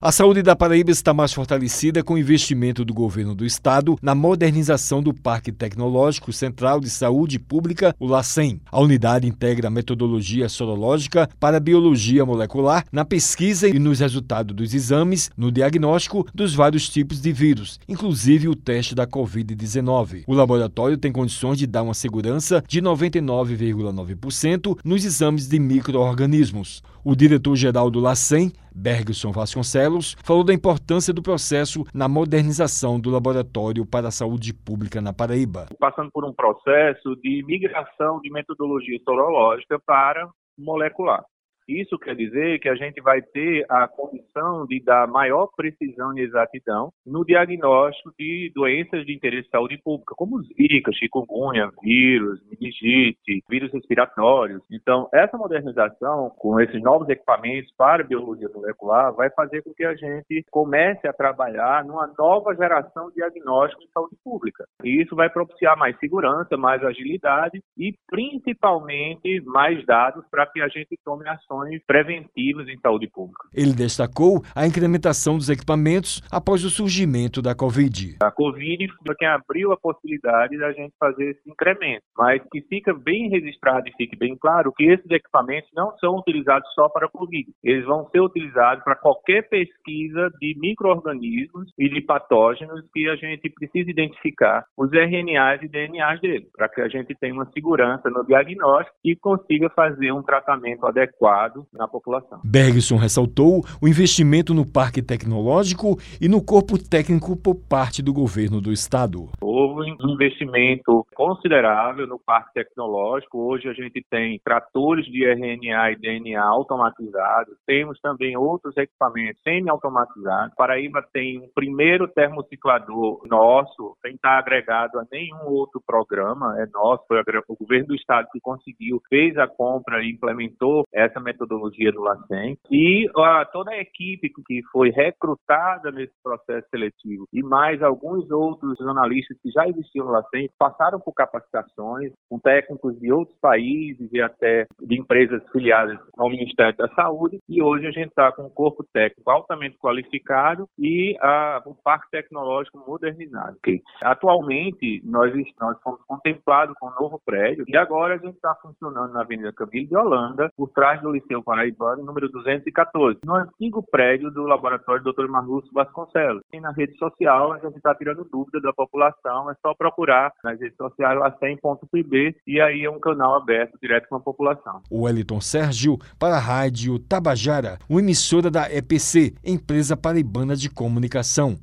A saúde da Paraíba está mais fortalecida com o investimento do governo do estado na modernização do Parque Tecnológico Central de Saúde Pública, o LACEN. A unidade integra a metodologia sorológica para biologia molecular na pesquisa e nos resultados dos exames no diagnóstico dos vários tipos de vírus, inclusive o teste da Covid-19. O laboratório tem condições de dar uma segurança de 99,9% nos exames de microorganismos. O diretor-geral do LACEN, Bergson Vasconcelos, falou da importância do processo na modernização do Laboratório para a Saúde Pública na Paraíba. Passando por um processo de migração de metodologia sorológica para molecular. Isso quer dizer que a gente vai ter a condição de dar maior precisão e exatidão no diagnóstico de doenças de interesse de saúde pública, como zika, chikungunya, vírus, meningite, vírus respiratórios. Então, essa modernização com esses novos equipamentos para biologia molecular vai fazer com que a gente comece a trabalhar numa nova geração de diagnóstico de saúde pública. E isso vai propiciar mais segurança, mais agilidade e principalmente mais dados para que a gente tome ações ações preventivas em saúde pública. Ele destacou a incrementação dos equipamentos após o surgimento da Covid. A Covid foi quem abriu a possibilidade da gente fazer esse incremento, mas que fica bem registrado e fique bem claro que esses equipamentos não são utilizados só para a Covid. Eles vão ser utilizados para qualquer pesquisa de micro-organismos e de patógenos que a gente precisa identificar os RNAs e DNAs deles, para que a gente tenha uma segurança no diagnóstico e consiga fazer um tratamento adequado na população. Bergson ressaltou o investimento no parque tecnológico e no corpo técnico por parte do governo do estado. Houve um investimento considerável no parque tecnológico. Hoje a gente tem tratores de RNA e DNA automatizados, temos também outros equipamentos semi-automatizados. Paraíba tem um primeiro termociclador nosso, sem estar agregado a nenhum outro programa, é nosso, foi o governo do estado que conseguiu, fez a compra e implementou essa metodologia do LACEN e a, toda a equipe que foi recrutada nesse processo seletivo e mais alguns outros jornalistas que já existiam no LACEN passaram por capacitações com técnicos de outros países e até de empresas filiadas ao Ministério da Saúde e hoje a gente está com um corpo técnico altamente qualificado e a, um parque tecnológico modernizado. Okay? Atualmente nós, nós fomos contemplados com um novo prédio e agora a gente está funcionando na Avenida Camilo de Holanda por trás do Liceu Paraibano, número 214, no antigo prédio do laboratório Dr. Marlúcio Vasconcelos. E na rede social, a gente está tirando dúvida da população, é só procurar nas redes sociais PIB e aí é um canal aberto direto com a população. O Wellington Sérgio para a Rádio Tabajara, uma emissora da EPC, Empresa Paraibana de Comunicação.